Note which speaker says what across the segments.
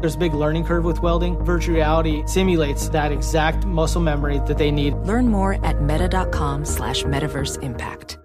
Speaker 1: There's a big learning curve with welding. Virtual reality simulates that exact muscle memory that they need.
Speaker 2: Learn more at meta.com slash metaverse impact.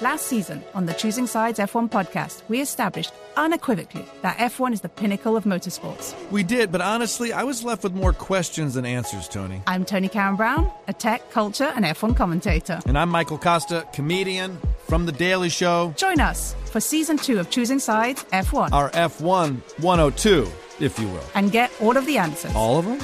Speaker 3: Last season on the Choosing Sides F1 podcast, we established unequivocally that F1 is the pinnacle of motorsports.
Speaker 4: We did, but honestly, I was left with more questions than answers, Tony.
Speaker 3: I'm Tony Karen Brown, a tech, culture, and F1 commentator.
Speaker 4: And I'm Michael Kosta, comedian from The Daily Show.
Speaker 3: Join us for season two of Choosing Sides F1.
Speaker 4: Our F1 102, if you will.
Speaker 3: And get all of the answers.
Speaker 4: All of them?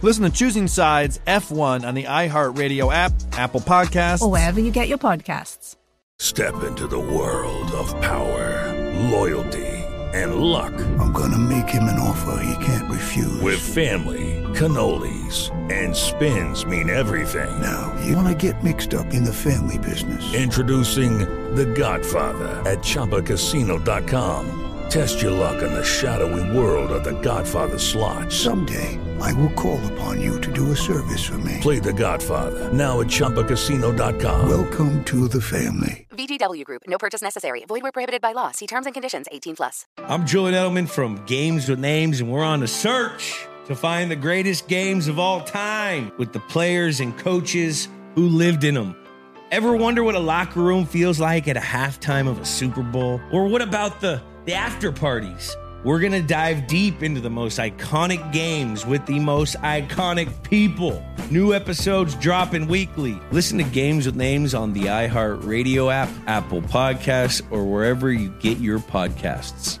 Speaker 4: Listen to Choosing Sides F1 on the iHeartRadio app, Apple Podcasts,
Speaker 3: or wherever you get your podcasts.
Speaker 5: Step into the world of power, loyalty, and luck.
Speaker 6: I'm going to make him an offer he can't refuse.
Speaker 5: With family, cannolis, and spins mean everything.
Speaker 6: Now, you want to get mixed up in the family business.
Speaker 5: Introducing The Godfather at ChumbaCasino.com. Test your luck in the shadowy world of The Godfather slot.
Speaker 6: Someday, I will call upon you to do a service for me.
Speaker 5: Play The Godfather now at ChumbaCasino.com.
Speaker 6: Welcome to the family.
Speaker 7: VGW Group. No purchase necessary. Void where prohibited by law. See terms and conditions. 18 plus.
Speaker 8: I'm Julian Edelman from Games with Names, and we're on a search to find the greatest games of all time with the players and coaches who lived in them. Ever wonder what a locker room feels like at a halftime of a Super Bowl? Or what about the, the after parties? We're going to dive deep into the most iconic games with the most iconic people. New episodes dropping weekly. Listen to Games with Names on the iHeartRadio app, Apple Podcasts, or wherever you get your podcasts.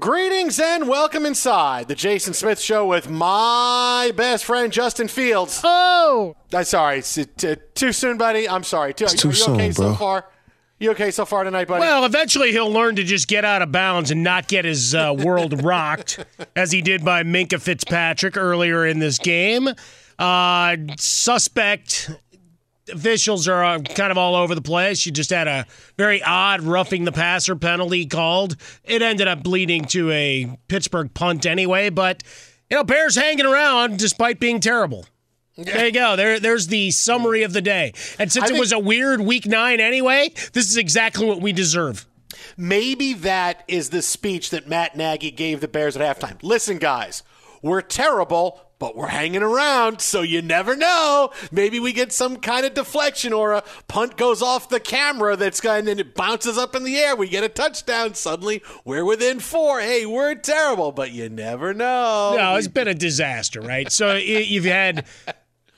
Speaker 9: Greetings and welcome inside the Jason Smith Show with my best friend Justin Fields.
Speaker 10: Oh,
Speaker 9: I'm sorry, it's uh, t- too soon, buddy. I'm sorry. Too,
Speaker 10: It's too
Speaker 9: are you
Speaker 10: soon,
Speaker 9: okay
Speaker 10: bro.
Speaker 9: so far? You okay so far tonight, buddy?
Speaker 10: well, eventually he'll learn to just get out of bounds and not get his uh, world rocked, as he did by Minkah Fitzpatrick earlier in this game. Uh, suspect officials are uh, kind of all over the place. You just had a very odd roughing the passer penalty called. It ended up leading to a Pittsburgh punt anyway, but you know, Bears hanging around despite being terrible. There you go. There, there's the summary of the day. And since
Speaker 9: I
Speaker 10: it
Speaker 9: think-
Speaker 10: was a weird week nine anyway, this is exactly what we deserve.
Speaker 9: Maybe that is the speech that Matt Nagy gave the Bears at halftime. Listen, guys, we're terrible, but we're hanging around, so you never know. Maybe we get some kind of deflection or a punt goes off the camera that's and it bounces up in the air. We get a touchdown. Suddenly, we're within four. Hey, we're terrible, but you never know.
Speaker 10: No, it's been a disaster, right? So you've had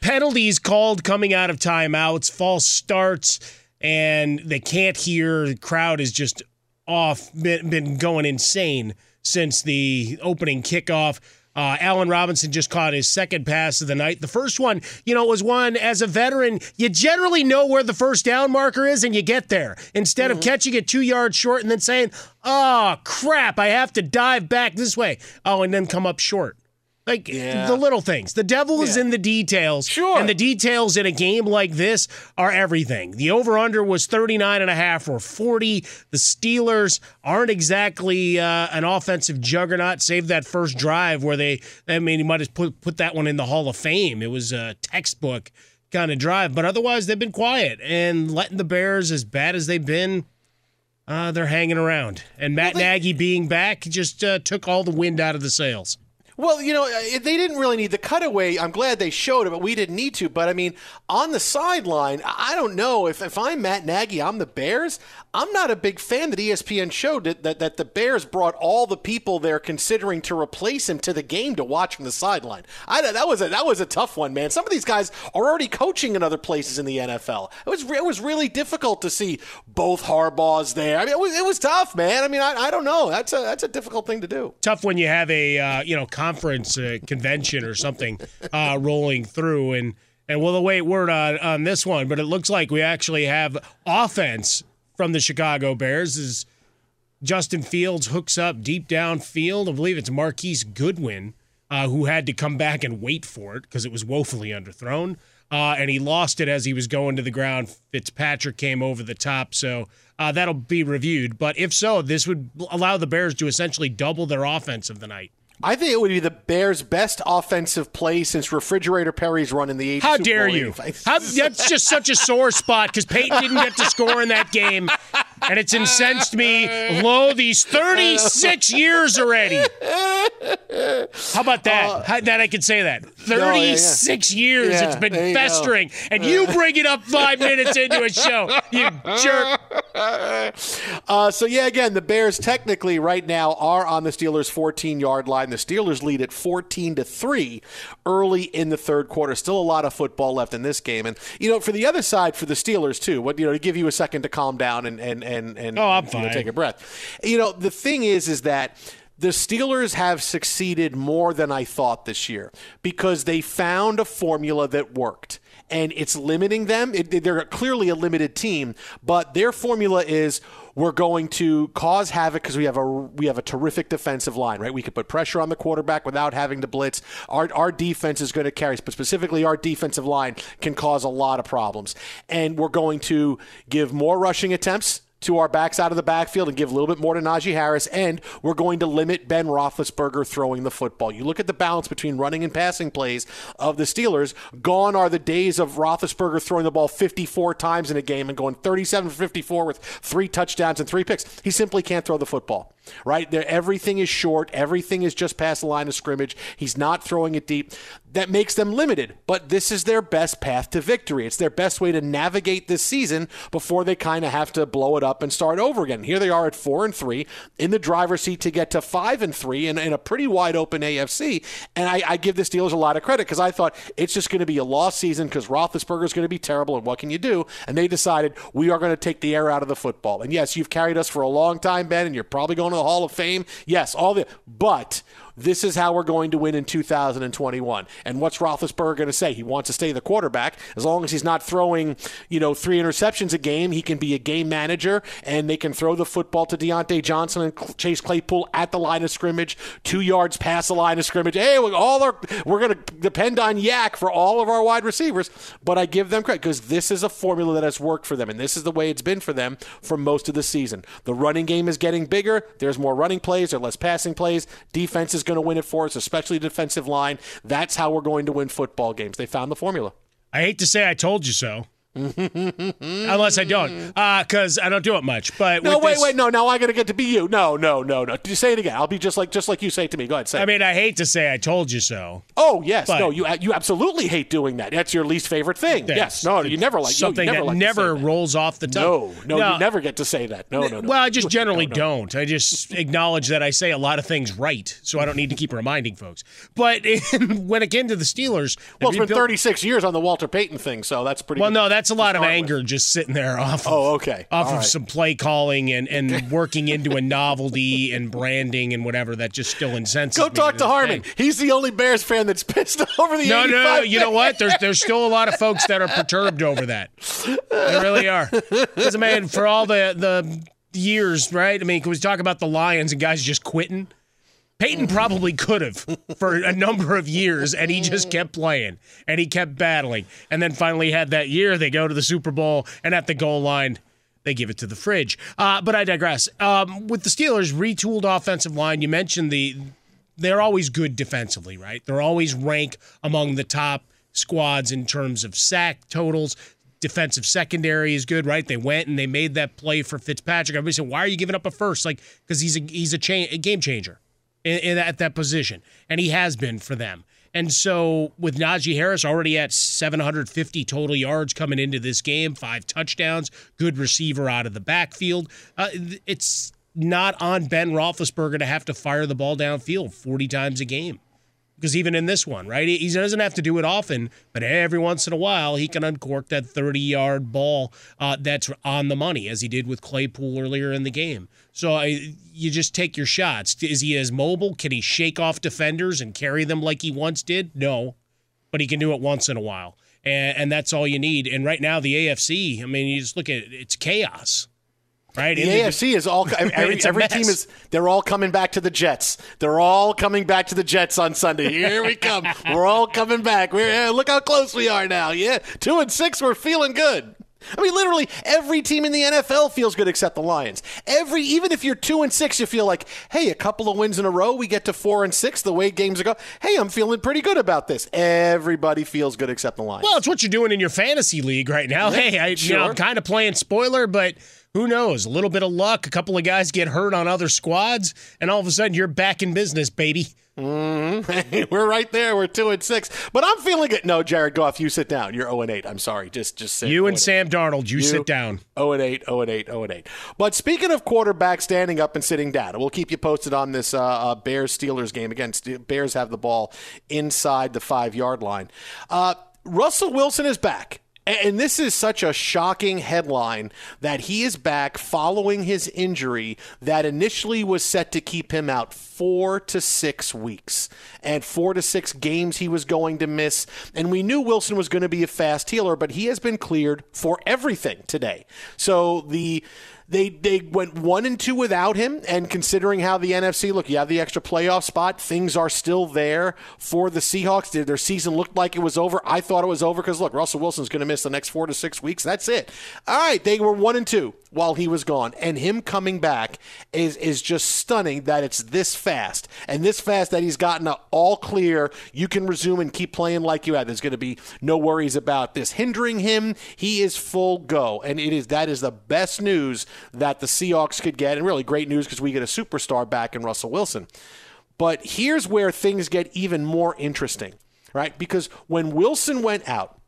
Speaker 10: penalties called coming out of timeouts, false starts, and they can't hear. The crowd is just off, been going insane since the opening kickoff. Uh, Allen Robinson just caught his second pass of the night. The first one, you know, was one as a veteran, you generally know where the first down marker is and you get there. Instead of catching it two yards short and then saying, oh, crap, I have to dive back this way. Oh, and then come up short. Like
Speaker 9: Yeah.
Speaker 10: the little things. The devil is in the details.
Speaker 9: Sure.
Speaker 10: And the details in a game like this are everything. The over under was 39 and a half or 40. The Steelers aren't exactly uh, an offensive juggernaut, save that first drive where they, I mean, you might have put, put that one in the Hall of Fame. It was a textbook kind of drive. But otherwise, they've been quiet and letting the Bears, as bad as they've been, uh, they're hanging around. And Matt Nagy being back just uh, took all the wind out of the sails.
Speaker 9: Well, you know, uh, they didn't really need the cutaway. I'm glad they showed it, but we didn't need to. But I mean, on the sideline, I don't know if, if I'm Matt Nagy, I'm the Bears. I'm not a big fan that ESPN showed that, that that the Bears brought all the people they're considering to replace him to the game to watch from the sideline. I that was a that was a tough one, man. Some of these guys are already coaching in other places in the NFL. It was it was really difficult to see both Harbaughs there. I mean, it was, it was tough, man. I mean, I, I don't know. That's a that's a difficult thing to do.
Speaker 10: tough when you have a uh, you know conference uh, convention or something uh, rolling through. And and we'll await word on on this one but it looks like we actually have offense from the Chicago Bears as Justin Fields hooks up deep downfield. I believe it's Marquise Goodwin uh, who had to come back and wait for it because it was woefully underthrown. Uh, and he lost it as he was going to the ground. Fitzpatrick came over the top. So uh, that'll be reviewed. But if so this would allow the Bears to essentially double their offense of the night
Speaker 9: I think it would be the Bears' best offensive play since Refrigerator Perry's run in the 80s.
Speaker 10: How dare you? How, that's just such a sore spot because Payton didn't get to score in that game, and it's incensed me low these 36 years already. How about that? How, that I could say that.
Speaker 9: yeah, yeah.
Speaker 10: 36 years
Speaker 9: Yeah,
Speaker 10: it's been
Speaker 9: there you go.
Speaker 10: festering, and you bring it up five minutes into a show, you jerk.
Speaker 9: Uh, so yeah, again, the Bears technically right now are on the Steelers' 14-yard line. The Steelers lead at 14 to three early in the third quarter. Still a lot of football left in this game, and you know, for the other side, for the Steelers too. What you know, to give you a second to calm down and and and and
Speaker 10: Oh, I'm
Speaker 9: know,
Speaker 10: fine.
Speaker 9: take a breath. You know, the thing is, is that. The Steelers have succeeded more than I thought this year because they found a formula that worked and it's limiting them. It, they're clearly a limited team, but their formula is we're going to cause havoc because we have a we have a terrific defensive line, right? We could put pressure on the quarterback without having to blitz. Our our defense is going to carry, but specifically our defensive line can cause a lot of problems, and we're going to give more rushing attempts to our backs out of the backfield and give a little bit more to Najee Harris, and we're going to limit Ben Roethlisberger throwing the football. You look at the balance between running and passing plays of the Steelers. Gone are the days of Roethlisberger throwing the ball 54 times in a game and going 37 for 54 with three touchdowns and three picks. He simply can't throw the football. Right there, everything is short. Everything is just past the line of scrimmage. He's not throwing it deep. That makes them limited. But this is their best path to victory. It's their best way to navigate this season before they kind of have to blow it up and start over again. Here they are at four and three in the driver's seat to get to five and three in, in a pretty wide open AFC. And I, I give the Steelers a lot of credit because I thought it's just going to be a lost season because Roethlisberger is going to be terrible. And what can you do? And they decided we are going to take the air out of the football. And yes, you've carried us for a long time, Ben, and you're probably going to the Hall of Fame. Yes, all the but this is how we're going to win in 2021. And what's Roethlisberger going to say? He wants to stay the quarterback. As long as he's not throwing, you know, three interceptions a game, he can be a game manager, and they can throw the football to Diontae Johnson and Chase Claypool at the line of scrimmage, two yards past the line of scrimmage. Hey, all our, we're going to depend on YAC for all of our wide receivers. But I give them credit because this is a formula that has worked for them, and this is the way it's been for them for most of the season. The running game is getting bigger. There's more running plays. Are less passing plays. Defense is going to win it for us, especially defensive line. That's how we're going to win football games. They found the formula.
Speaker 10: I hate to say I told you so. Unless I don't, uh, because I don't do it much. But
Speaker 9: No, wait,
Speaker 10: this-
Speaker 9: wait, no. Now I got to get to be you. No, no, no, no. You say it again. I'll be just like just like you say it to me. Go ahead, say.
Speaker 10: I
Speaker 9: it.
Speaker 10: mean, I hate to say I told you so.
Speaker 9: oh yes,
Speaker 10: but-
Speaker 9: no. You uh, you absolutely hate doing that. That's your least favorite thing. yes, no. You never like
Speaker 10: something
Speaker 9: you never
Speaker 10: that
Speaker 9: like
Speaker 10: never rolls off the tongue.
Speaker 9: No, no, you never get to say that. No, no, no.
Speaker 10: Well, I just generally don't. I just acknowledge that I say a lot of things right, so I don't need to keep reminding folks. But when it came to the Steelers,
Speaker 9: well, it's been
Speaker 10: rebuilt-
Speaker 9: 36 years on the Walter Payton thing, so that's pretty.
Speaker 10: Well,
Speaker 9: good
Speaker 10: no, that's a lot of anger
Speaker 9: with.
Speaker 10: just sitting there off. Of,
Speaker 9: Oh, okay.
Speaker 10: Off
Speaker 9: All
Speaker 10: of
Speaker 9: right.
Speaker 10: some play calling and, and working into a novelty and branding and whatever that just still incenses.
Speaker 9: Go talk to Harmon.
Speaker 10: thing.
Speaker 9: He's the only Bears fan that's pissed over the.
Speaker 10: No, no, no. You know what? There's there's still a lot of folks that are perturbed over that. They really are. Because I mean, for all the the years, right? I mean, can we talk about the Lions and guys just quitting? Payton probably could have for a number of years, and he just kept playing and he kept battling. And then finally had that year, they go to the Super Bowl, and at the goal line, they give it to the fridge. Uh, but I digress. Um, with the Steelers' retooled offensive line, you mentioned the they're always good defensively, right? They're always rank among the top squads in terms of sack totals. Defensive secondary is good, right? They went and they made that play for Fitzpatrick. Everybody said, "Why are you giving up a first? Like, because he's a he's a, cha- a game changer in, in, at that position, and he has been for them. And so with Najee Harris already at 750 total yards coming into this game, five touchdowns, good receiver out of the backfield. Uh, it's not on Ben Roethlisberger to have to fire the ball downfield 40 times a game. Because even in this one, right, he doesn't have to do it often, but every once in a while he can uncork that 30 yard ball uh, that's on the money, as he did with Claypool earlier in the game. So I, you just take your shots. Is he as mobile? Can he shake off defenders and carry them like he once did? No, but he can do it once in a while. And, and that's all you need. And right now, the AFC, I mean, you just look at it, it's chaos right?
Speaker 9: The AFC is all every, every team is they're all coming back to the Jets. They're all coming back to the Jets on Sunday. Here we come. we're all coming back. We're look how close we are now. Yeah, two and six. We're feeling good. I mean, literally every team in the NFL feels good except the Lions. Every, even if you're two and six, you feel like, hey, a couple of wins in a row, we get to four and six. The way games go, hey, I'm feeling pretty good about this. Everybody feels good except the Lions.
Speaker 10: Well, it's what you're doing in your fantasy league right now. Yeah, hey, I, sure. you know, I'm kind of playing spoiler, but who knows? A little bit of luck, a couple of guys get hurt on other squads, and all of a sudden you're back in business, baby.
Speaker 9: Mm-hmm. We're right there. We're two and six, but I'm feeling it. No, Jared Goff, you sit down. You're zero oh and eight. I'm sorry. Just, just sit.
Speaker 10: You and Sam Darnold, you, you sit down.
Speaker 9: Zero oh and eight, zero and eight, zero and eight. But speaking of quarterbacks standing up and sitting down, we'll keep you posted on this uh, uh, Bears Steelers game. Again, Bears have the ball inside the five yard line. Uh, Russell Wilson is back. And this is such a shocking headline that he is back following his injury that initially was set to keep him out four to six weeks and four to six games he was going to miss. And we knew Wilson was going to be a fast healer, but he has been cleared for everything today. So the they they went one and two without him, and considering how the NFC look, you have the extra playoff spot. Things are still there for the Seahawks. Their season looked like it was over. I thought it was over because look, Russell Wilson's going to miss the next four to six weeks. That's it. All right, they were one and two while he was gone, and him coming back is is just stunning that it's this fast and this fast that he's gotten all clear. You can resume and keep playing like you had. There's going to be no worries about this hindering him. He is full go, and it is that is the best news that the Seahawks could get, and really great news because we get a superstar back in Russell Wilson. But here's where things get even more interesting, right? Because when Wilson went out,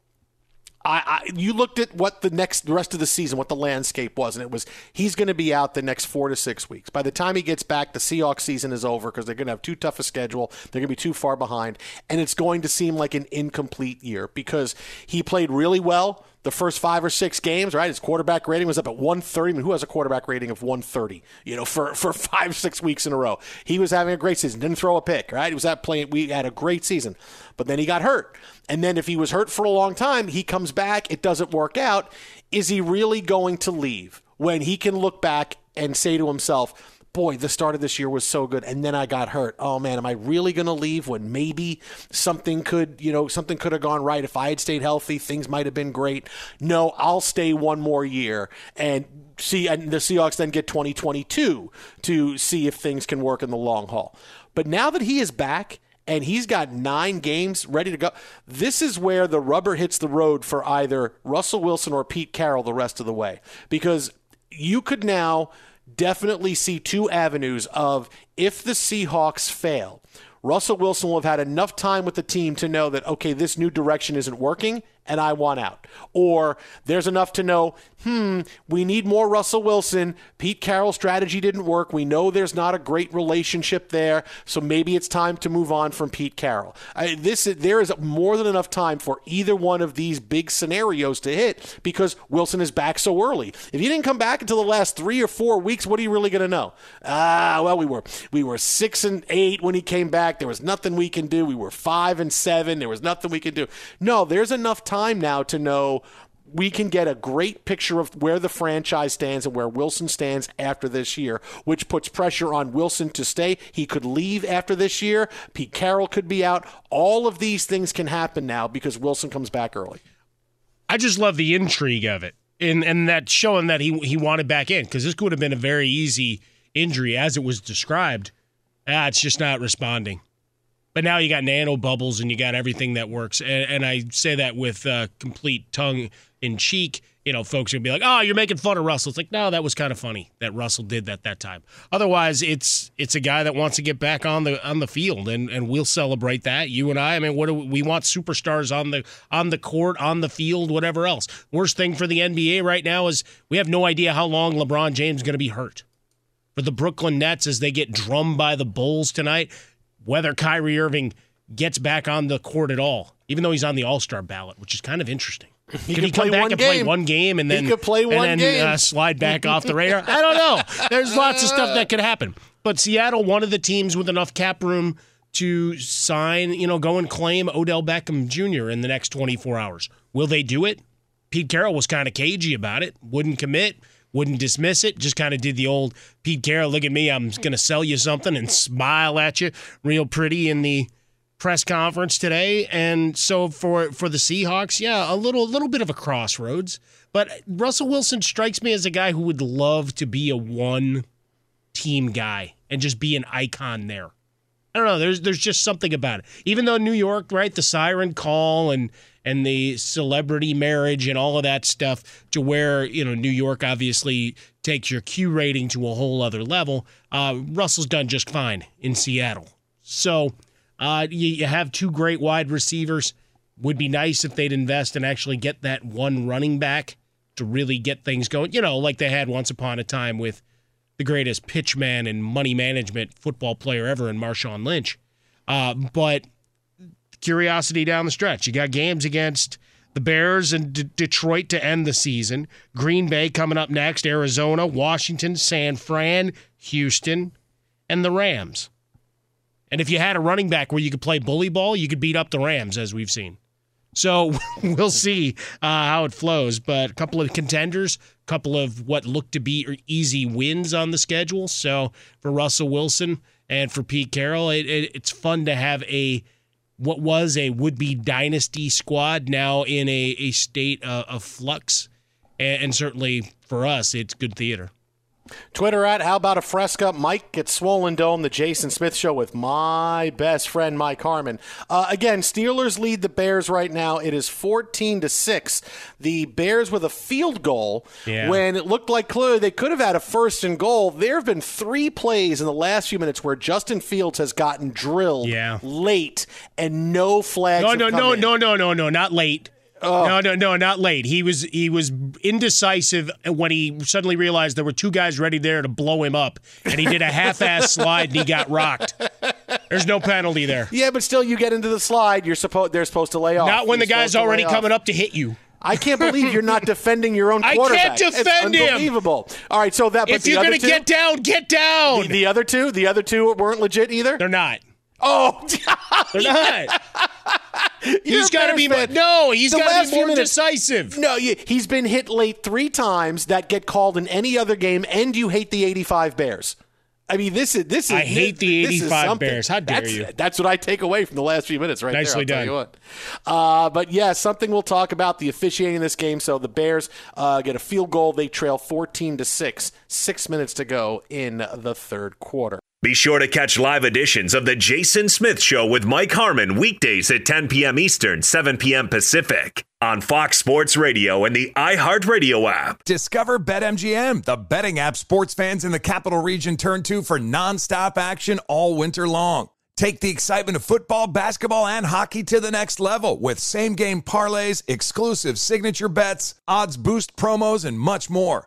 Speaker 9: I, I, you looked at what the next the rest of the season, what the landscape was, and it was he's going to be out the next four to six weeks. By the time he gets back, the Seahawks season is over because they're going to have too tough a schedule. They're going to be too far behind, and it's going to seem like an incomplete year because he played really well the first five or six games, right? His quarterback rating was up at 130. I mean, who has a quarterback rating of 130, you know, for, for five, six weeks in a row? He was having a great season, didn't throw a pick, right? He was at playing, we had a great season, but then he got hurt. And then if he was hurt for a long time, he comes back, it doesn't work out. Is he really going to leave when he can look back and say to himself, boy, the start of this year was so good, and then I got hurt. Oh man, am I really going to leave when maybe something could, you know, something could have gone right if I had stayed healthy? Things might have been great. No, I'll stay one more year and see. And the Seahawks then get 2022 to see if things can work in the long haul. But now that he is back and he's got nine games ready to go. This is where the rubber hits the road for either Russell Wilson or Pete Carroll the rest of the way. Because you could now definitely see two avenues of if the Seahawks fail, Russell Wilson will have had enough time with the team to know that, okay, this new direction isn't working and I want out. Or there's enough to know, hmm, we need more Russell Wilson. Pete Carroll's strategy didn't work. We know there's not a great relationship there, so maybe it's time to move on from Pete Carroll. I, this there is more than enough time for either one of these big scenarios to hit because Wilson is back so early. If he didn't come back until the last three or four weeks, what are you really going to know? Ah, well, we were we were six and eight when he came back. There was nothing we can do. We were five and seven. There was nothing we could do. No, there's enough time time now to know we can get a great picture of where the franchise stands and where Wilson stands after this year, which puts pressure on Wilson to stay. He could leave after this year. Pete Carroll could be out. All of these things can happen now because Wilson comes back early.
Speaker 10: I just love the intrigue of it, and and that showing that he he wanted back in because this could have been a very easy injury as it was described. Ah, it's just not responding. But now you got nano bubbles and you got everything that works, and, and I say that with uh, complete tongue in cheek. You know, folks gonna be like, "Oh, you're making fun of Russell." It's like, no, that was kind of funny that Russell did that that time. Otherwise, it's it's a guy that wants to get back on the on the field, and and we'll celebrate that. You and I. I mean, what do we, we want? Superstars on the on the court, on the field, whatever else. Worst thing for the NBA right now is we have no idea how long LeBron James is going to be hurt. For the Brooklyn Nets, as they get drummed by the Bulls tonight, whether Kyrie Irving gets back on the court at all, even though he's on the All Star ballot, which is kind of interesting.
Speaker 9: He could
Speaker 10: he come
Speaker 9: play
Speaker 10: back
Speaker 9: one
Speaker 10: and play
Speaker 9: game.
Speaker 10: one game and
Speaker 9: He
Speaker 10: then
Speaker 9: could play one
Speaker 10: and then. Uh, slide back off the radar? I don't know. There's lots of stuff that could happen. But Seattle, one of the teams with enough cap room to sign, you know, go and claim Odell Beckham Jr. in the next 24 hours. Will they do it? Pete Carroll was kind of cagey about it. Wouldn't commit. Wouldn't dismiss it. Just kind of did the old Pete Carroll. Look at me. I'm going to sell you something and smile at you, real pretty in the press conference today. And so for for the Seahawks, yeah, a little a little bit of a crossroads. But Russell Wilson strikes me as a guy who would love to be a one team guy and just be an icon there. I don't know. There's there's just something about it. Even though New York, right, the siren call and and the celebrity marriage and all of that stuff, to where you know New York obviously takes your Q rating to a whole other level. Uh, Russell's done just fine in Seattle. So uh, you, you have two great wide receivers. Would be nice if they'd invest and actually get that one running back to really get things going. You know, like they had once upon a time with the greatest pitchman and money management football player ever in Marshawn Lynch. Uh, but curiosity down the stretch. You got games against the Bears and D- Detroit to end the season. Green Bay coming up next. Arizona, Washington, San Fran, Houston, and the Rams. And if you had a running back where you could play bully ball, you could beat up the Rams, as we've seen. So we'll see uh, how it flows. But a couple of contenders, a couple of what look to be easy wins on the schedule. So for Russell Wilson and for Pete Carroll, it, it, it's fun to have a what was a would-be dynasty squad now in a, a state of, of flux. And, and certainly for us, it's good theater.
Speaker 9: Twitter at How About a Fresca. Mike gets Swollen Dome, the Jason Smith Show with my best friend Mike Harmon. Uh, again, Steelers lead the Bears right now. It is 14 to 6. The Bears with a field goal
Speaker 10: Yeah.
Speaker 9: when it looked like clearly they could have had a first and goal. There have been three plays in the last few minutes where Justin Fields has gotten drilled
Speaker 10: Yeah.
Speaker 9: late and no flags.
Speaker 10: No, no, no,
Speaker 9: in.
Speaker 10: no, no, no, no, not late.
Speaker 9: Oh.
Speaker 10: No, no, no, not late. He was he was indecisive when he suddenly realized there were two guys ready there to blow him up, and he did a half-ass slide and he got rocked. There's no penalty there.
Speaker 9: Yeah, but still, you get into the slide. You're supposed they're supposed to lay off.
Speaker 10: Not when the
Speaker 9: You're
Speaker 10: guy's already coming up to hit you.
Speaker 9: I can't believe you're not defending your own quarterback.
Speaker 10: I can't defend
Speaker 9: it's
Speaker 10: him.
Speaker 9: Unbelievable. All right, so that. But
Speaker 10: If
Speaker 9: the
Speaker 10: you're gonna get down, get down.
Speaker 9: the, the other two, the other two weren't legit either.
Speaker 10: They're not.
Speaker 9: Oh,
Speaker 10: They're not. He's got to be
Speaker 9: fan.
Speaker 10: no. He's got to be more
Speaker 9: minutes-
Speaker 10: decisive.
Speaker 9: No, he's been hit late three times that get called in any other game, and you hate the 85 Bears. I mean, this is this is.
Speaker 10: I hate the 85. Bears. How dare
Speaker 9: that's,
Speaker 10: you.
Speaker 9: That's what I take away from the last few minutes, right
Speaker 10: Nicely
Speaker 9: there.
Speaker 10: Done.
Speaker 9: Tell you what. Uh, but yeah, something we'll talk about the officiating in this game. So the Bears uh, get a field goal. They trail 14 to six. Six minutes to go in the third quarter.
Speaker 11: Be sure to catch live editions of The Jason Smith Show with Mike Harmon weekdays at 10 p.m. Eastern, 7 p.m. Pacific on Fox Sports Radio and the iHeartRadio app.
Speaker 12: Discover BetMGM, the betting app sports fans in the capital region turn to for nonstop action all winter long. Take the excitement of football, basketball, and hockey to the next level with same game parlays, exclusive signature bets, odds boost promos, and much more.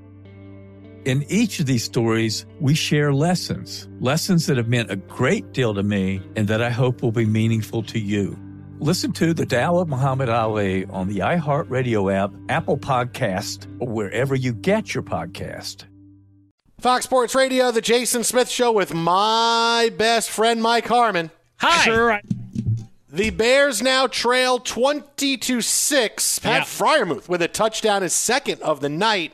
Speaker 13: In each of these stories, we share lessons, lessons that have meant a great deal to me and that I hope will be meaningful to you. Listen to The Tao of Muhammad Ali on the iHeartRadio app, Apple Podcast, or wherever you get your podcast.
Speaker 9: Fox Sports Radio, The Jason Smith Show with my best friend, Mike Harmon.
Speaker 10: Hi.
Speaker 9: Sure. The Bears now trail 20 to 6. Pat
Speaker 10: Yeah.
Speaker 9: Freiermuth with a touchdown, his second of the night.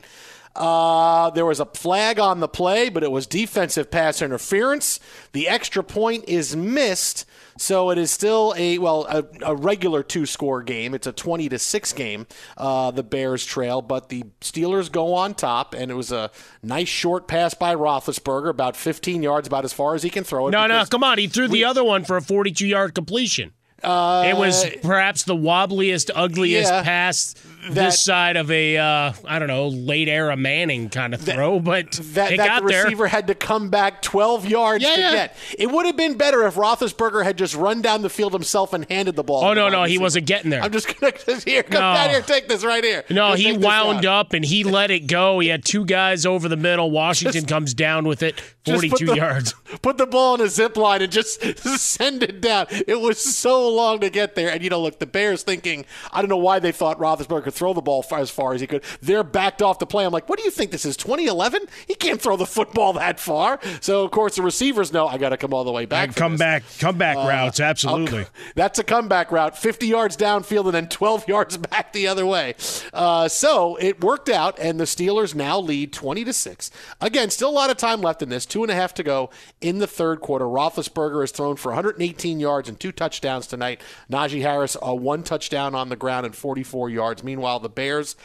Speaker 9: Uh, there was a flag on the play, but it was defensive pass interference. The extra point is missed, so it is still a well a, a regular two score game. It's a twenty to six game. Uh, the Bears trail, but the Steelers go on top, and it was a nice short pass by Roethlisberger, about fifteen yards, about as far as he can throw it.
Speaker 10: No, no, come on. He threw the other one for a 42 yard completion.
Speaker 9: Uh,
Speaker 10: it was perhaps the wobbliest, ugliest
Speaker 9: yeah,
Speaker 10: pass this side of a, uh, I don't know, late era Manning kind of throw, but
Speaker 9: that,
Speaker 10: it
Speaker 9: that
Speaker 10: got
Speaker 9: the
Speaker 10: there.
Speaker 9: receiver had to come back 12 yards
Speaker 10: Yeah,
Speaker 9: to
Speaker 10: yeah.
Speaker 9: get. It would have been better if Roethlisberger had just run down the field himself and handed the ball.
Speaker 10: Oh, no, no, he wasn't getting there.
Speaker 9: I'm just going to here, come
Speaker 10: No.
Speaker 9: down here, take this right here.
Speaker 10: No,
Speaker 9: Just
Speaker 10: he wound up and he let it go. He had two guys over the middle. Washington comes down with it, 42
Speaker 9: put the-
Speaker 10: yards.
Speaker 9: Put the ball in a zip line and just send it down. It was so long to get there. And, you know, look, the Bears thinking, I don't know why they thought Roethlisberger throw the ball far, as far as he could. They're backed off the play. I'm like, what do you think this is? 2011? He can't throw the football that far. So of course the receivers know I got to come all the way back. for
Speaker 10: come
Speaker 9: this.
Speaker 10: back, comeback
Speaker 9: Uh,
Speaker 10: routes, absolutely.
Speaker 9: I'll- That's a comeback route, 50 yards downfield and then 12 yards back the other way. Uh, so it worked out, and the Steelers now lead 20 to six. Again, still a lot of time left in this. Two and a half to go in the third quarter. Roethlisberger has thrown for 118 yards and two touchdowns tonight. Najee Harris, uh, one touchdown on the ground and 44 yards. Meanwhile, the Bears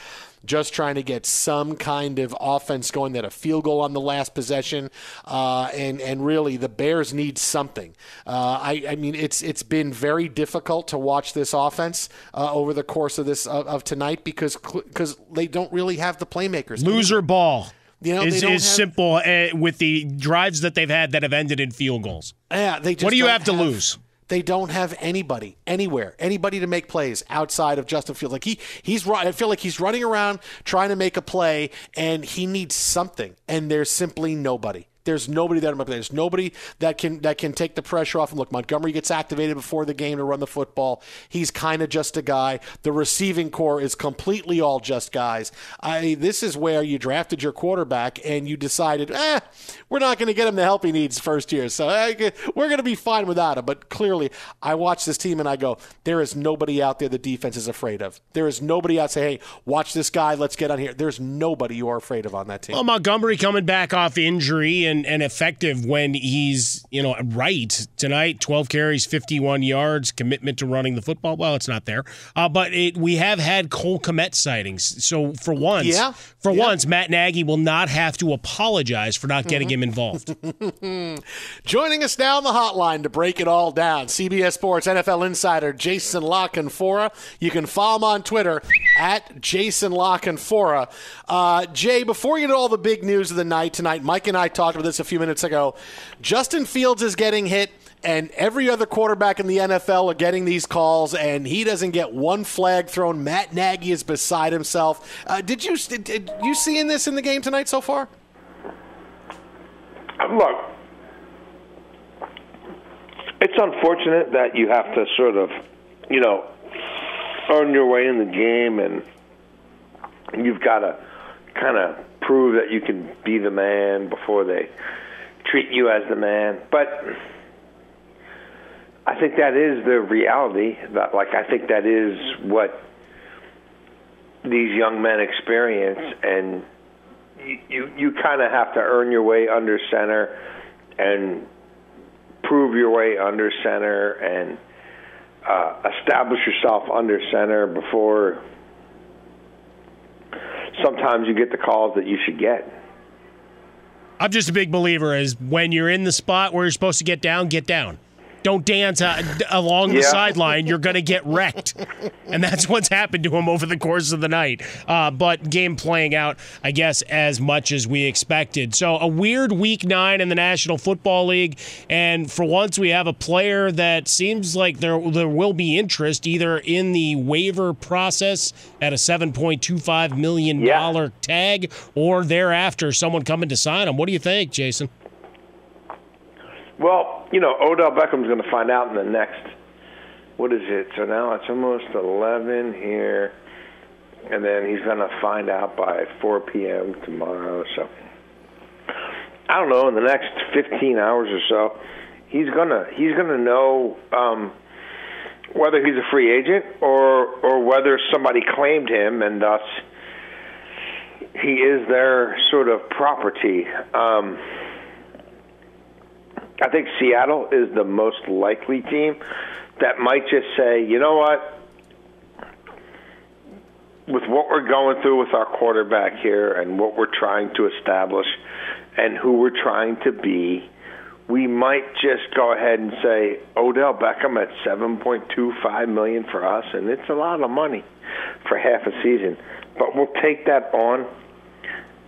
Speaker 9: just trying to get some kind of offense going. That a field goal on the last possession, uh, and and really the Bears need something. Uh, I, I mean, it's it's been very difficult to watch this offense uh, over the course of this of, of tonight because because they don't really have the playmakers.
Speaker 10: Loser ball.
Speaker 9: You know,
Speaker 10: is, is
Speaker 9: have-
Speaker 10: simple uh, with the drives that they've had that have ended in field goals.
Speaker 9: Yeah, they just
Speaker 10: what do you
Speaker 9: don't
Speaker 10: have to lose?
Speaker 9: They don't have anybody anywhere, anybody to make plays outside of Justin Fields. Like he, he's. I feel like he's running around trying to make a play, and he needs something, and there's simply nobody. There's nobody that there's nobody that can that can take the pressure off And Look, Montgomery gets activated before the game to run the football. He's kind of just a guy. The receiving core is completely all just guys. I this is where you drafted your quarterback and you decided, eh, we're not going to get him the help he needs first year. So eh, we're going to be fine without him. But clearly, I watch this team and I go, there is nobody out there the defense is afraid of. There is nobody out say, hey, watch this guy. Let's get on here. There's nobody you are afraid of on that team.
Speaker 10: Well, Montgomery coming back off injury and, and effective when he's, you know, right tonight. 12 carries, 51 yards, commitment to running the football. Well, it's not there. Uh, but it, we have had Cole Kmet sightings. So for once,
Speaker 9: Yeah.
Speaker 10: for once, Matt Nagy will not have to apologize for not getting him involved.
Speaker 9: Joining us now on the hotline to break it all down, CBS Sports NFL insider Jason La Canfora. You can follow him on Twitter at Jason La Canfora. Uh, Jay, before you get all the big news of the night tonight, Mike and I talked about this a few minutes ago. Justin Fields is getting hit. And every other quarterback in the NFL are getting these calls, and he doesn't get one flag thrown. Matt Nagy is beside himself. Uh, did you did, did you seeing this in the game tonight so far?
Speaker 14: Look, it's unfortunate that you have to sort of, you know, earn your way in the game, and you've got to kind of prove that you can be the man before they treat you as the man. But I think that is the reality. That, like, I think that is what these young men experience, and you you, you kind of have to earn your way under center and prove your way under center and uh, establish yourself under center before sometimes you get the calls that you should get.
Speaker 10: I'm just a big believer is when you're in the spot where you're supposed to get down, get down. Don't dance uh, along the sideline. You're going to get wrecked. and that's what's happened to him over the course of the night. Uh, but game playing out, I guess, as much as we expected. So a weird week nine in the National Football League. And for once, we have a player that seems like there, there will be interest either in the waiver process at a $7.25 million tag or thereafter someone coming to sign him. What do you think, Jason?
Speaker 14: Well, you know, Odell Beckham's going to find out in the next. What is it? So now it's almost 11 here, and then he's going to find out by 4 p.m. tomorrow. So I don't know. In the next 15 hours or so, he's gonna he's gonna know um, whether he's a free agent or or whether somebody claimed him and thus he is their sort of property. Um, I think Seattle is the most likely team that might just say, you know what, with what we're going through with our quarterback here and what we're trying to establish and who we're trying to be, we might just go ahead and say Odell Beckham at 7.25 million for us and it's a lot of money for half a season, but we'll take that on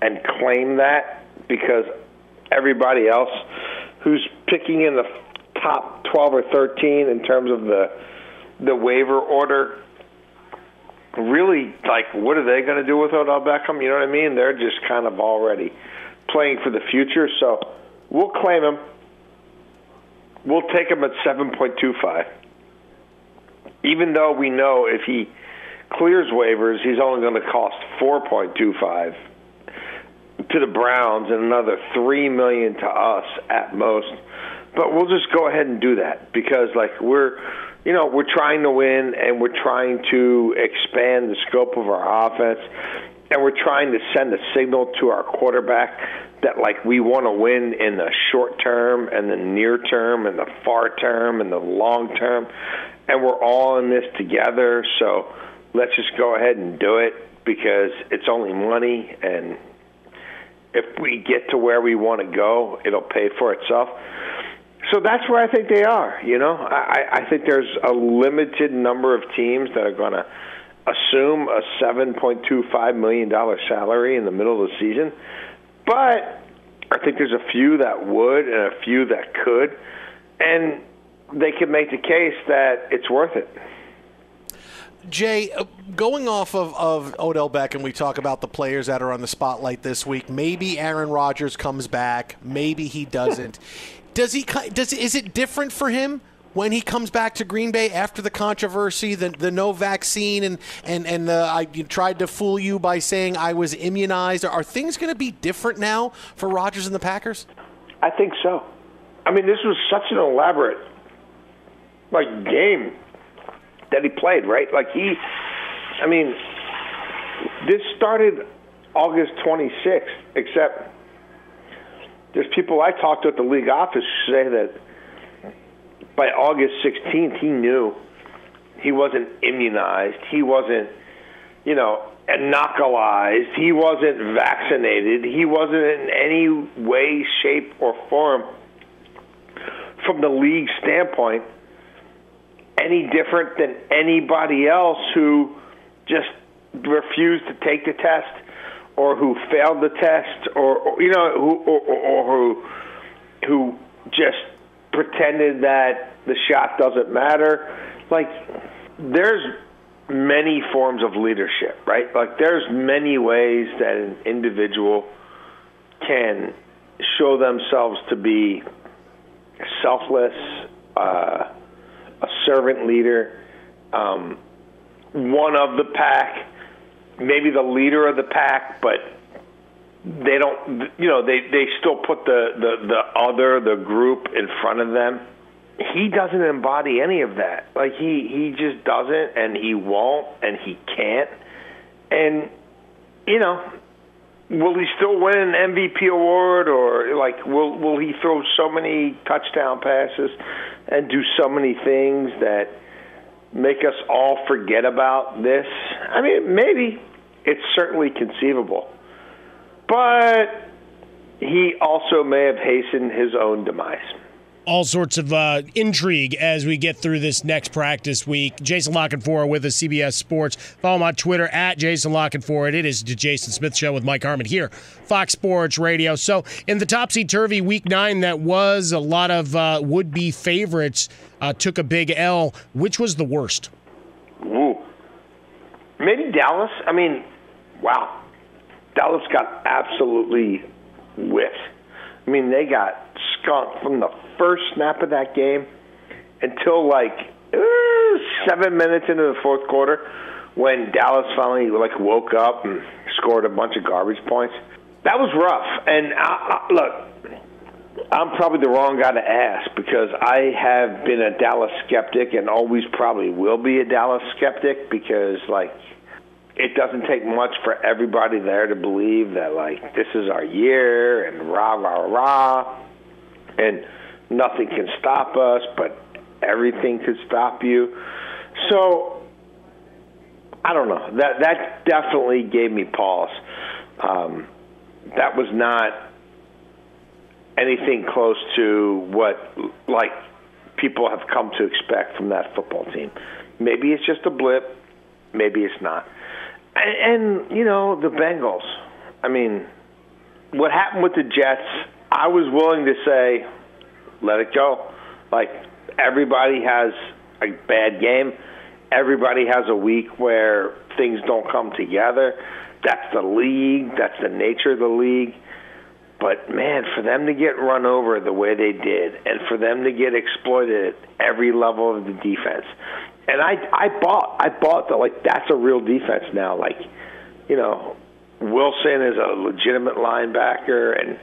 Speaker 14: and claim that because everybody else who's picking in the top 12 or 13 in terms of the the waiver order really like what are they going to do with Odell Beckham? You know what I mean? They're just kind of already playing for the future so we'll claim him. We'll take him at 7.25 even though we know if he clears waivers, he's only going to cost 4.25 to the Browns and another 3 million to us at most. But we'll just go ahead and do that because like we're you know, we're trying to win and we're trying to expand the scope of our offense and we're trying to send a signal to our quarterback that like we want to win in the short term and the near term and the far term and the long term and we're all in this together so let's just go ahead and do it because it's only money and if we get to where we want to go it'll pay for itself so that's where I think they are. You know, I, I think there's a limited number of teams that are going to assume a seven point two five million dollar salary in the middle of the season, but I think there's a few that would and a few that could, and they could make the case that it's worth it.
Speaker 9: Jay, uh, going off of, of Odell Beckham, we talk about the players that are on the spotlight this week. Maybe Aaron Rodgers comes back. Maybe he doesn't. Does he? Does is it different for him when he comes back to Green Bay after the controversy, the the no vaccine, and and and the, I tried to fool you by saying I was immunized? Are things going to be different now for Rodgers and the Packers?
Speaker 14: I think so. I mean, this was such an elaborate like game that he played, right? Like he, I mean, this started August 26th, except there's people I talked to at the league office say that by August 16th, he knew he wasn't immunized. He wasn't, you know, inoculized. He wasn't vaccinated. He wasn't in any way, shape, or form, from the league standpoint, any different than anybody else who just refused to take the test or who failed the test, or, or you know, who or, or, or who who just pretended that the shot doesn't matter. Like there's many forms of leadership, right? Like there's many ways that an individual can show themselves to be selfless, uh, a servant leader, um, one of the pack maybe the leader of the pack, but they don't. You know, they they still put the the the other the group in front of them. He doesn't embody any of that. Like he he just doesn't, and he won't, and he can't. And you know, will he still win an MVP award, or like will will he throw so many touchdown passes and do so many things that make us all forget about this? I mean, maybe. It's certainly conceivable. But he also may have hastened his own demise.
Speaker 10: All sorts of uh, intrigue as we get through this next practice week. Jason La with us, CBS Sports. Follow him on Twitter at Jason La Canfora. It is the Jason Smith Show with Mike Harmon here, Fox Sports Radio. So, in the topsy turvy week nine, that was a lot of uh, would be favorites uh, took a big L. Which was the worst?
Speaker 14: Ooh. Maybe Dallas. I mean, wow. Dallas got absolutely whipped. I mean, they got skunked from the first snap of that game until like uh, seven minutes into the fourth quarter when Dallas finally like woke up and scored a bunch of garbage points. That was rough. And I, I, look, I'm probably the wrong guy to ask because I have been a Dallas skeptic and always probably will be a Dallas skeptic because like it doesn't take much for everybody there to believe that like this is our year and rah rah rah and nothing can stop us but everything could stop you. So i don't know. That that definitely gave me pause. Um, that was not anything close to what like people have come to expect from that football team. Maybe it's just a blip. Maybe it's not. And, and you know the Bengals. I mean, what happened with the Jets? I was willing to say, let it go. Like everybody has a bad game. Everybody has a week where things don't come together. That's the league. That's the nature of the league. But man, for them to get run over the way they did, and for them to get exploited at every level of the defense, and I I bought I bought that like that's a real defense now. Like, you know, Wilson is a legitimate linebacker, and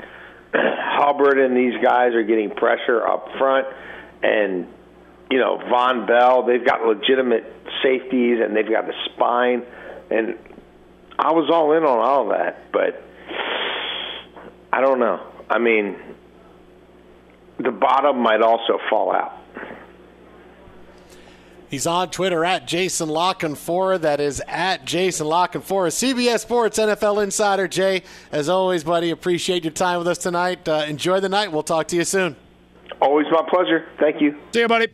Speaker 14: Hubbard and these guys are getting pressure up front, and you know Vonn Bell. They've got legitimate safeties, and they've got the spine, and I was all in on all that, but I don't know. I mean, the bottom might also fall out.
Speaker 9: He's on Twitter at Jason La Canfora. That is at Jason La Canfora, CBS Sports NFL Insider. Jay, as always, buddy, appreciate your time with us tonight. Uh, enjoy the night. We'll talk to you soon.
Speaker 14: Always my pleasure. Thank you.
Speaker 10: See you, buddy.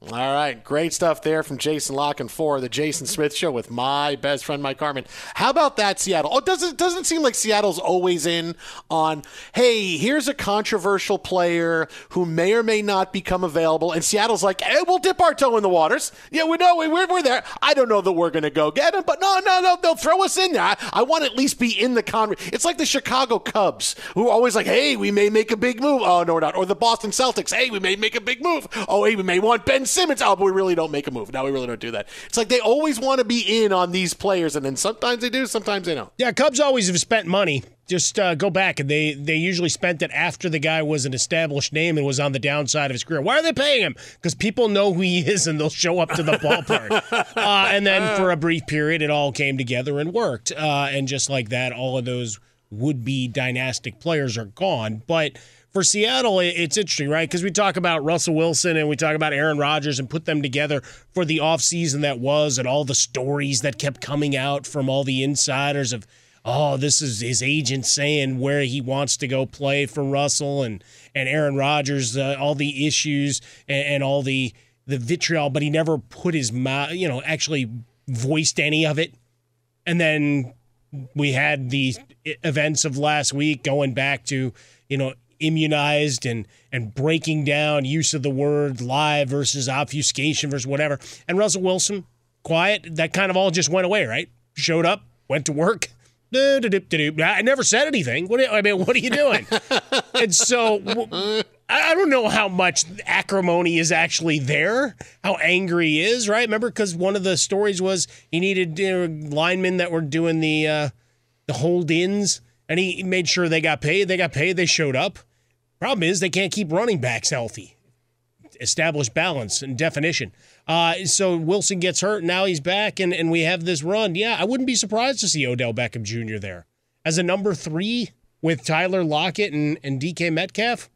Speaker 9: All right, great stuff there from Jason La Canfora, the Jason Smith Show with my best friend Mike Harmon. How about that, Seattle? Oh, doesn't doesn't seem like Seattle's always in on. Hey, here's a controversial player who may or may not become available, and Seattle's like, hey, we'll dip our toe in the waters. Yeah, we know we're, we're there. I don't know that we're going to go get him, but no, no, no, they'll throw us in there. I, I want to at least be in the con. It's like the Chicago Cubs who are always like, hey, we may make a big move. Oh no, we're not. Or the Boston Celtics. Hey, we may make a big move. Oh, hey, we may want Ben Simmons. Oh, but we really don't make a move. Now we really don't do that. It's like they always want to be in on these players, and then sometimes they do, sometimes they don't.
Speaker 10: Yeah, Cubs always have spent money. Just uh, go back, and they they usually spent it after the guy was an established name and was on the downside of his career. Why are they paying him? Because people know who he is, and they'll show up to the ballpark. uh, and then for a brief period, it all came together and worked. Uh, and just like that, all of those would be dynastic players are gone. But for Seattle, it's interesting, right? Because we talk about Russell Wilson and we talk about Aaron Rodgers and put them together for the offseason that was and all the stories that kept coming out from all the insiders of, oh, this is his agent saying where he wants to go play for Russell and, and Aaron Rodgers, uh, all the issues and, and all the the vitriol, but he never put his mouth, you know, actually voiced any of it. And then we had the events of last week going back to, you know, immunized and and breaking down use of the word lie versus obfuscation versus whatever. And Russell Wilson, quiet, that kind of all just went away, right? Showed up, went to work. I never said anything. What I mean, what are you doing? and so I don't know how much acrimony is actually there, how angry he is, right? Remember, because one of the stories was he needed you know, linemen that were doing the uh, the hold-ins, and he made sure they got paid. They got paid. They showed up. Problem is, they can't keep running backs healthy. Establish balance and definition. Uh, so Wilson gets hurt. Now he's back, and, and we have this run. Yeah, I wouldn't be surprised to see Odell Beckham Jr. there as a number three with Tyler Lockett and, and DK Metcalf.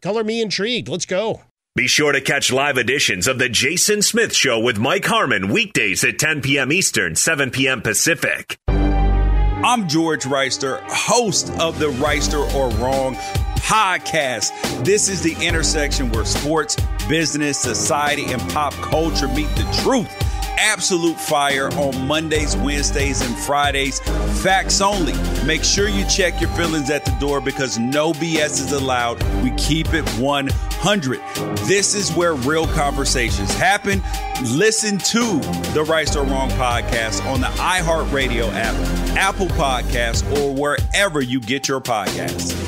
Speaker 10: Color me intrigued. Let's go.
Speaker 11: Be sure to catch live editions of The Jason Smith Show with Mike Harmon weekdays at 10 p.m. Eastern, 7 p.m. Pacific.
Speaker 15: I'm George Reister, host of the Reister or Wrong podcast. This is the intersection where sports, business, society, and pop culture meet the truth. Absolute fire on Mondays, Wednesdays, and Fridays. Facts only. Make sure you check your feelings at the door because no BS is allowed. We keep it 100. This is where real conversations happen. Listen to the Right or Wrong podcast on the iHeartRadio app, Apple Podcasts, or wherever you get your podcasts.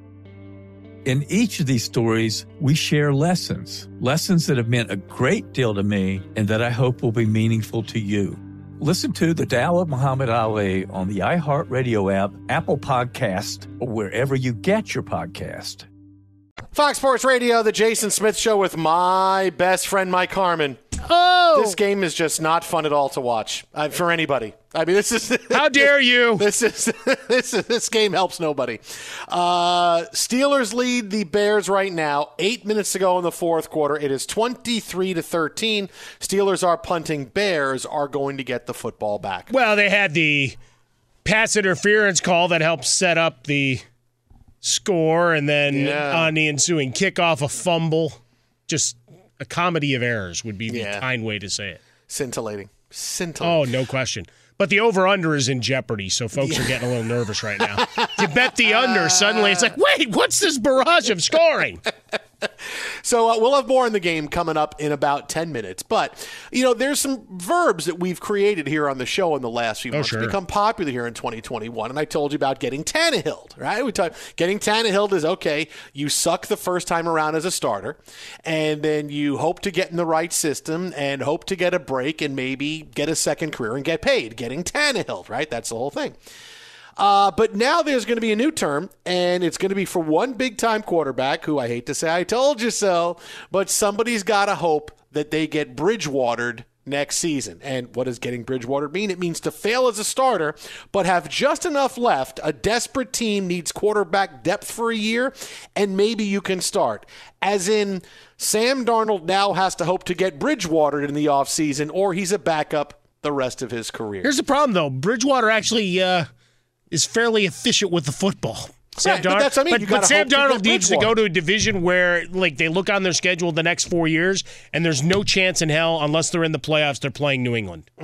Speaker 13: In each of these stories, we share lessons, lessons that have meant a great deal to me and that I hope will be meaningful to you. Listen to The Tao of Muhammad Ali on the iHeartRadio app, Apple Podcast, or wherever you get your podcast.
Speaker 9: Fox Sports Radio, the Jason Smith Show with my best friend Mike Harmon.
Speaker 10: Oh,
Speaker 9: this game is just not fun at all to watch uh, for anybody. I mean, this is
Speaker 10: how dare you?
Speaker 9: This is this is, this game helps nobody. Uh, Steelers lead the Bears right now. Eight minutes to go in the fourth quarter. It is twenty three to thirteen. Steelers are punting. Bears are going to get the football back.
Speaker 10: Well, they had the pass interference call that helped set up the score, and then
Speaker 9: Yeah.
Speaker 10: on the ensuing kickoff, a fumble. Just a comedy of errors would be the
Speaker 9: Yeah.
Speaker 10: kind way to say it.
Speaker 9: Scintillating. Scintillating.
Speaker 10: Oh, no question. But the over under is in jeopardy, so folks are getting a little nervous right now. you bet the under, suddenly it's like, wait, what's this barrage of scoring?
Speaker 9: So uh, we'll have more in the game coming up in about 10 minutes. But, you know, there's some verbs that we've created here on the show in the last few
Speaker 10: Oh,
Speaker 9: months
Speaker 10: sure.
Speaker 9: become popular here in 2021. And I told you about getting Tannehill, right? We talked getting Tannehill is okay. You suck the first time around as a starter, and then you hope to get in the right system and hope to get a break and maybe get a second career and get paid. Getting Tannehill, right? That's the whole thing. Uh, but now there's going to be a new term, and it's going to be for one big time quarterback who I hate to say I told you so, but somebody's got to hope that they get Bridgewatered next season. And what does getting Bridgewatered mean? It means to fail as a starter, but have just enough left. A desperate team needs quarterback depth for a year, and maybe you can start. As in, Sam Darnold now has to hope to get Bridgewatered in the offseason, or he's a backup the rest of his career.
Speaker 10: Here's the problem, though. Bridgewater actually uh, is fairly efficient with the football. Sam
Speaker 9: Right, but that's I mean.
Speaker 10: But,
Speaker 9: You
Speaker 10: but Sam
Speaker 9: hope
Speaker 10: Darnold needs to go to a division where, like, they look on their schedule the next four years, and there's no chance in hell, unless they're in the playoffs, they're playing New England.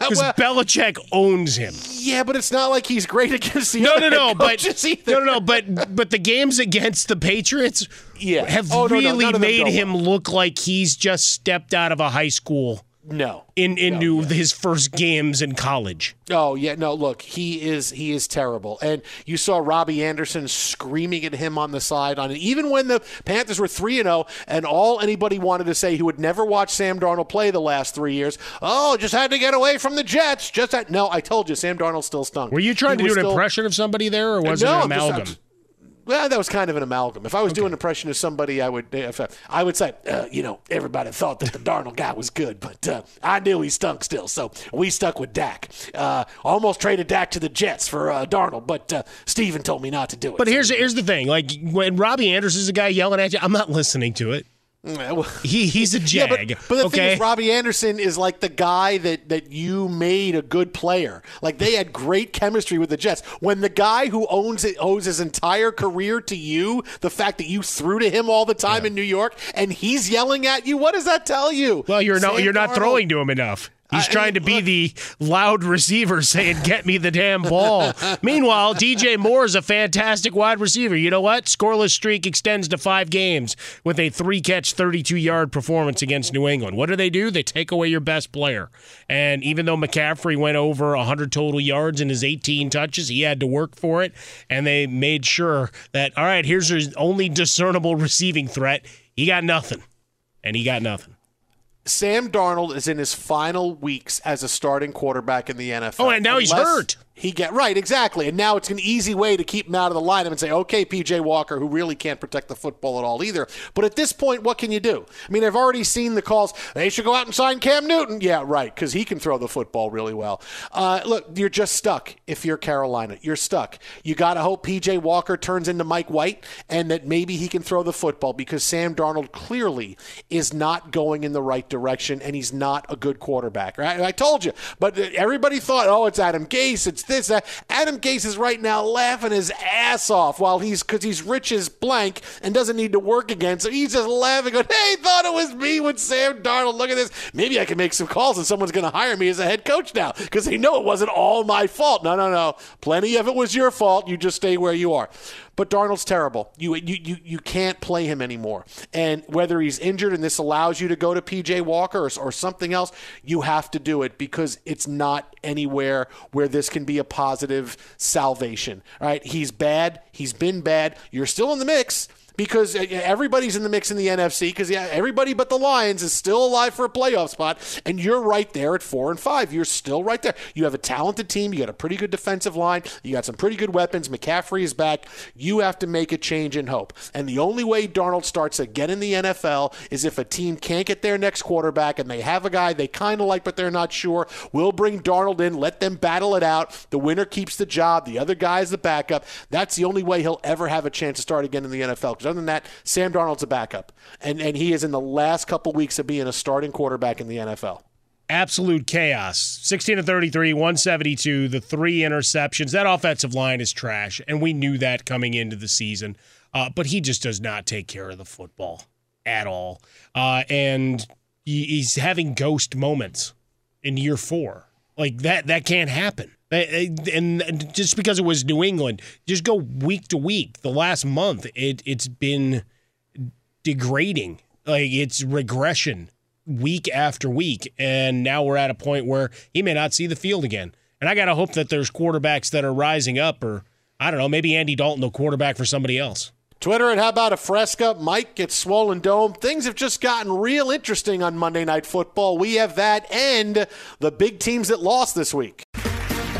Speaker 10: Because Belichick owns him.
Speaker 9: Yeah, but it's not like he's great against the
Speaker 10: No,
Speaker 9: other
Speaker 10: no, no, but
Speaker 9: either.
Speaker 10: no, no, no, but but the games against the Patriots,
Speaker 9: Yeah.
Speaker 10: have
Speaker 9: Oh, no, no,
Speaker 10: really
Speaker 9: none
Speaker 10: made
Speaker 9: go
Speaker 10: him look like he's just stepped out of a high school
Speaker 9: No.
Speaker 10: in into his first games in college.
Speaker 9: Oh yeah, no. Look, he is he is terrible, and you saw Robbie Anderson screaming at him on the sideline. Even when the Panthers were three and zero, and all anybody wanted to say who had never watched Sam Darnold play the last three years, oh, just had to get away from the Jets. Just that. no, I told you, Sam Darnold still stunk.
Speaker 10: Were you trying
Speaker 9: He
Speaker 10: to do an
Speaker 9: still-
Speaker 10: impression of somebody there, or was
Speaker 9: No,
Speaker 10: it an
Speaker 9: I'm just- I'm
Speaker 10: amalgam?
Speaker 9: just- well, that was kind of an amalgam. If I was doing an impression of somebody, I would, if I, would say, uh, you know, everybody thought that the Darnold guy was good, but uh, I knew he stunk still, so we stuck with Dak. Uh, almost traded Dak to the Jets for uh, Darnold, but uh, Steven told me not to do it.
Speaker 10: But here's here's the thing: like when Robbie Anderson's a guy yelling at you, I'm not listening to it. He he's a
Speaker 9: Yeah, but,
Speaker 10: jag.
Speaker 9: but the
Speaker 10: okay,
Speaker 9: thing is, Robbie Anderson is like the guy that, that you made a good player. Like they had great chemistry with the Jets. When the guy who owns it owes his entire career to you, the fact that you threw to him all the time in New York, and he's yelling at you, what does that tell you?
Speaker 10: well, you're not
Speaker 9: Sam
Speaker 10: you're not throwing to him enough. He's
Speaker 9: I-
Speaker 10: trying to be the loud receiver saying, Get me the damn ball. Meanwhile, DJ Moore is a fantastic wide receiver. You know what? Scoreless streak extends to five games with a three catch, 32 yard performance against New England. What do they do? They take away your best player. And even though McCaffrey went over 100 total yards in his 18 touches, he had to work for it. And they made sure that, all right, here's his only discernible receiving threat. He got nothing. And he got nothing.
Speaker 9: Sam Darnold is in his final weeks as a starting quarterback in the NFL.
Speaker 10: Oh, and now he's hurt.
Speaker 9: He get right, exactly. And now it's an easy way to keep him out of the lineup and say, okay, PJ Walker, who really can't protect the football at all either. But at this point, what can you do? I mean, I've already seen the calls. They should go out and sign Cam Newton. Yeah, right, because he can throw the football really well. Uh, look, you're just stuck if you're Carolina. You're stuck. You got to hope PJ Walker turns into Mike White and that maybe he can throw the football because Sam Darnold clearly is not going in the right direction and he's not a good quarterback. Right? I told you. But everybody thought, oh, it's Adam Gase. It's this. That. Adam Gase is right now laughing his ass off while he's because he's rich as blank and doesn't need to work again. So he's just laughing, going, "Hey, thought it was me with Sam Darnold. Look at this. Maybe I can make some calls and someone's going to hire me as a head coach now because they know it wasn't all my fault. No, no, no. Plenty of it was your fault. You just stay where you are." But Darnold's terrible. You, you you you can't play him anymore. And whether he's injured and this allows you to go to PJ Walker or, or something else, you have to do it because it's not anywhere where this can be a positive salvation. All right, he's bad. He's been bad. You're still in the mix because uh, everybody's in the mix in the NFC because yeah, everybody but the Lions is still alive for a playoff spot, and you're right there at four and five. You're still right there. You have a talented team. You got a pretty good defensive line. You got some pretty good weapons. McCaffrey is back. You have to make a change in hope. And the only way Darnold starts again in the NFL is if a team can't get their next quarterback and they have a guy they kind of like but they're not sure. We'll bring Darnold in, let them battle it out. The winner keeps the job. The other guy is the backup. That's the only way he'll ever have a chance to start again in the NFL. Other than that, Sam Darnold's a backup, and and he is in the last couple weeks of being a starting quarterback in the NFL.
Speaker 10: absolute chaos. 16 to 33, 172, the three interceptions. That offensive line is trash, and we knew that coming into the season. Uh, but he just does not take care of the football at all. Uh, and he- he's having ghost moments in year four. Like that, that can't happen. Uh, uh, and and just because it was New England, just go week to week. The last month, it it's been degrading. Like it's regression week after week. And now we're at a point where he may not see the field again. And I got to hope that there's quarterbacks that are rising up, or I don't know, maybe Andy Dalton, the quarterback for somebody else.
Speaker 9: Twitter and how about a Fresca? Mike gets swollen dome. Things have just gotten real interesting on Monday Night Football. We have that and the big teams that lost this week.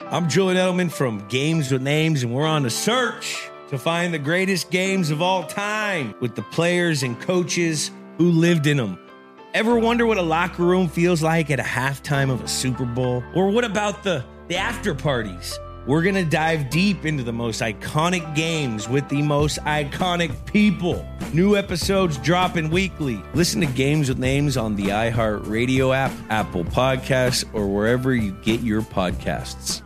Speaker 16: I'm Julian Edelman from Games with Names, and we're on a search to find the greatest games of all time with the players and coaches who lived in them. Ever wonder what a locker room feels like at a halftime of a Super Bowl? Or what about the, the after parties? We're going to dive deep into the most iconic games with the most iconic people. New episodes dropping weekly. Listen to Games with Names on the iHeartRadio app, Apple Podcasts, or wherever you get your podcasts.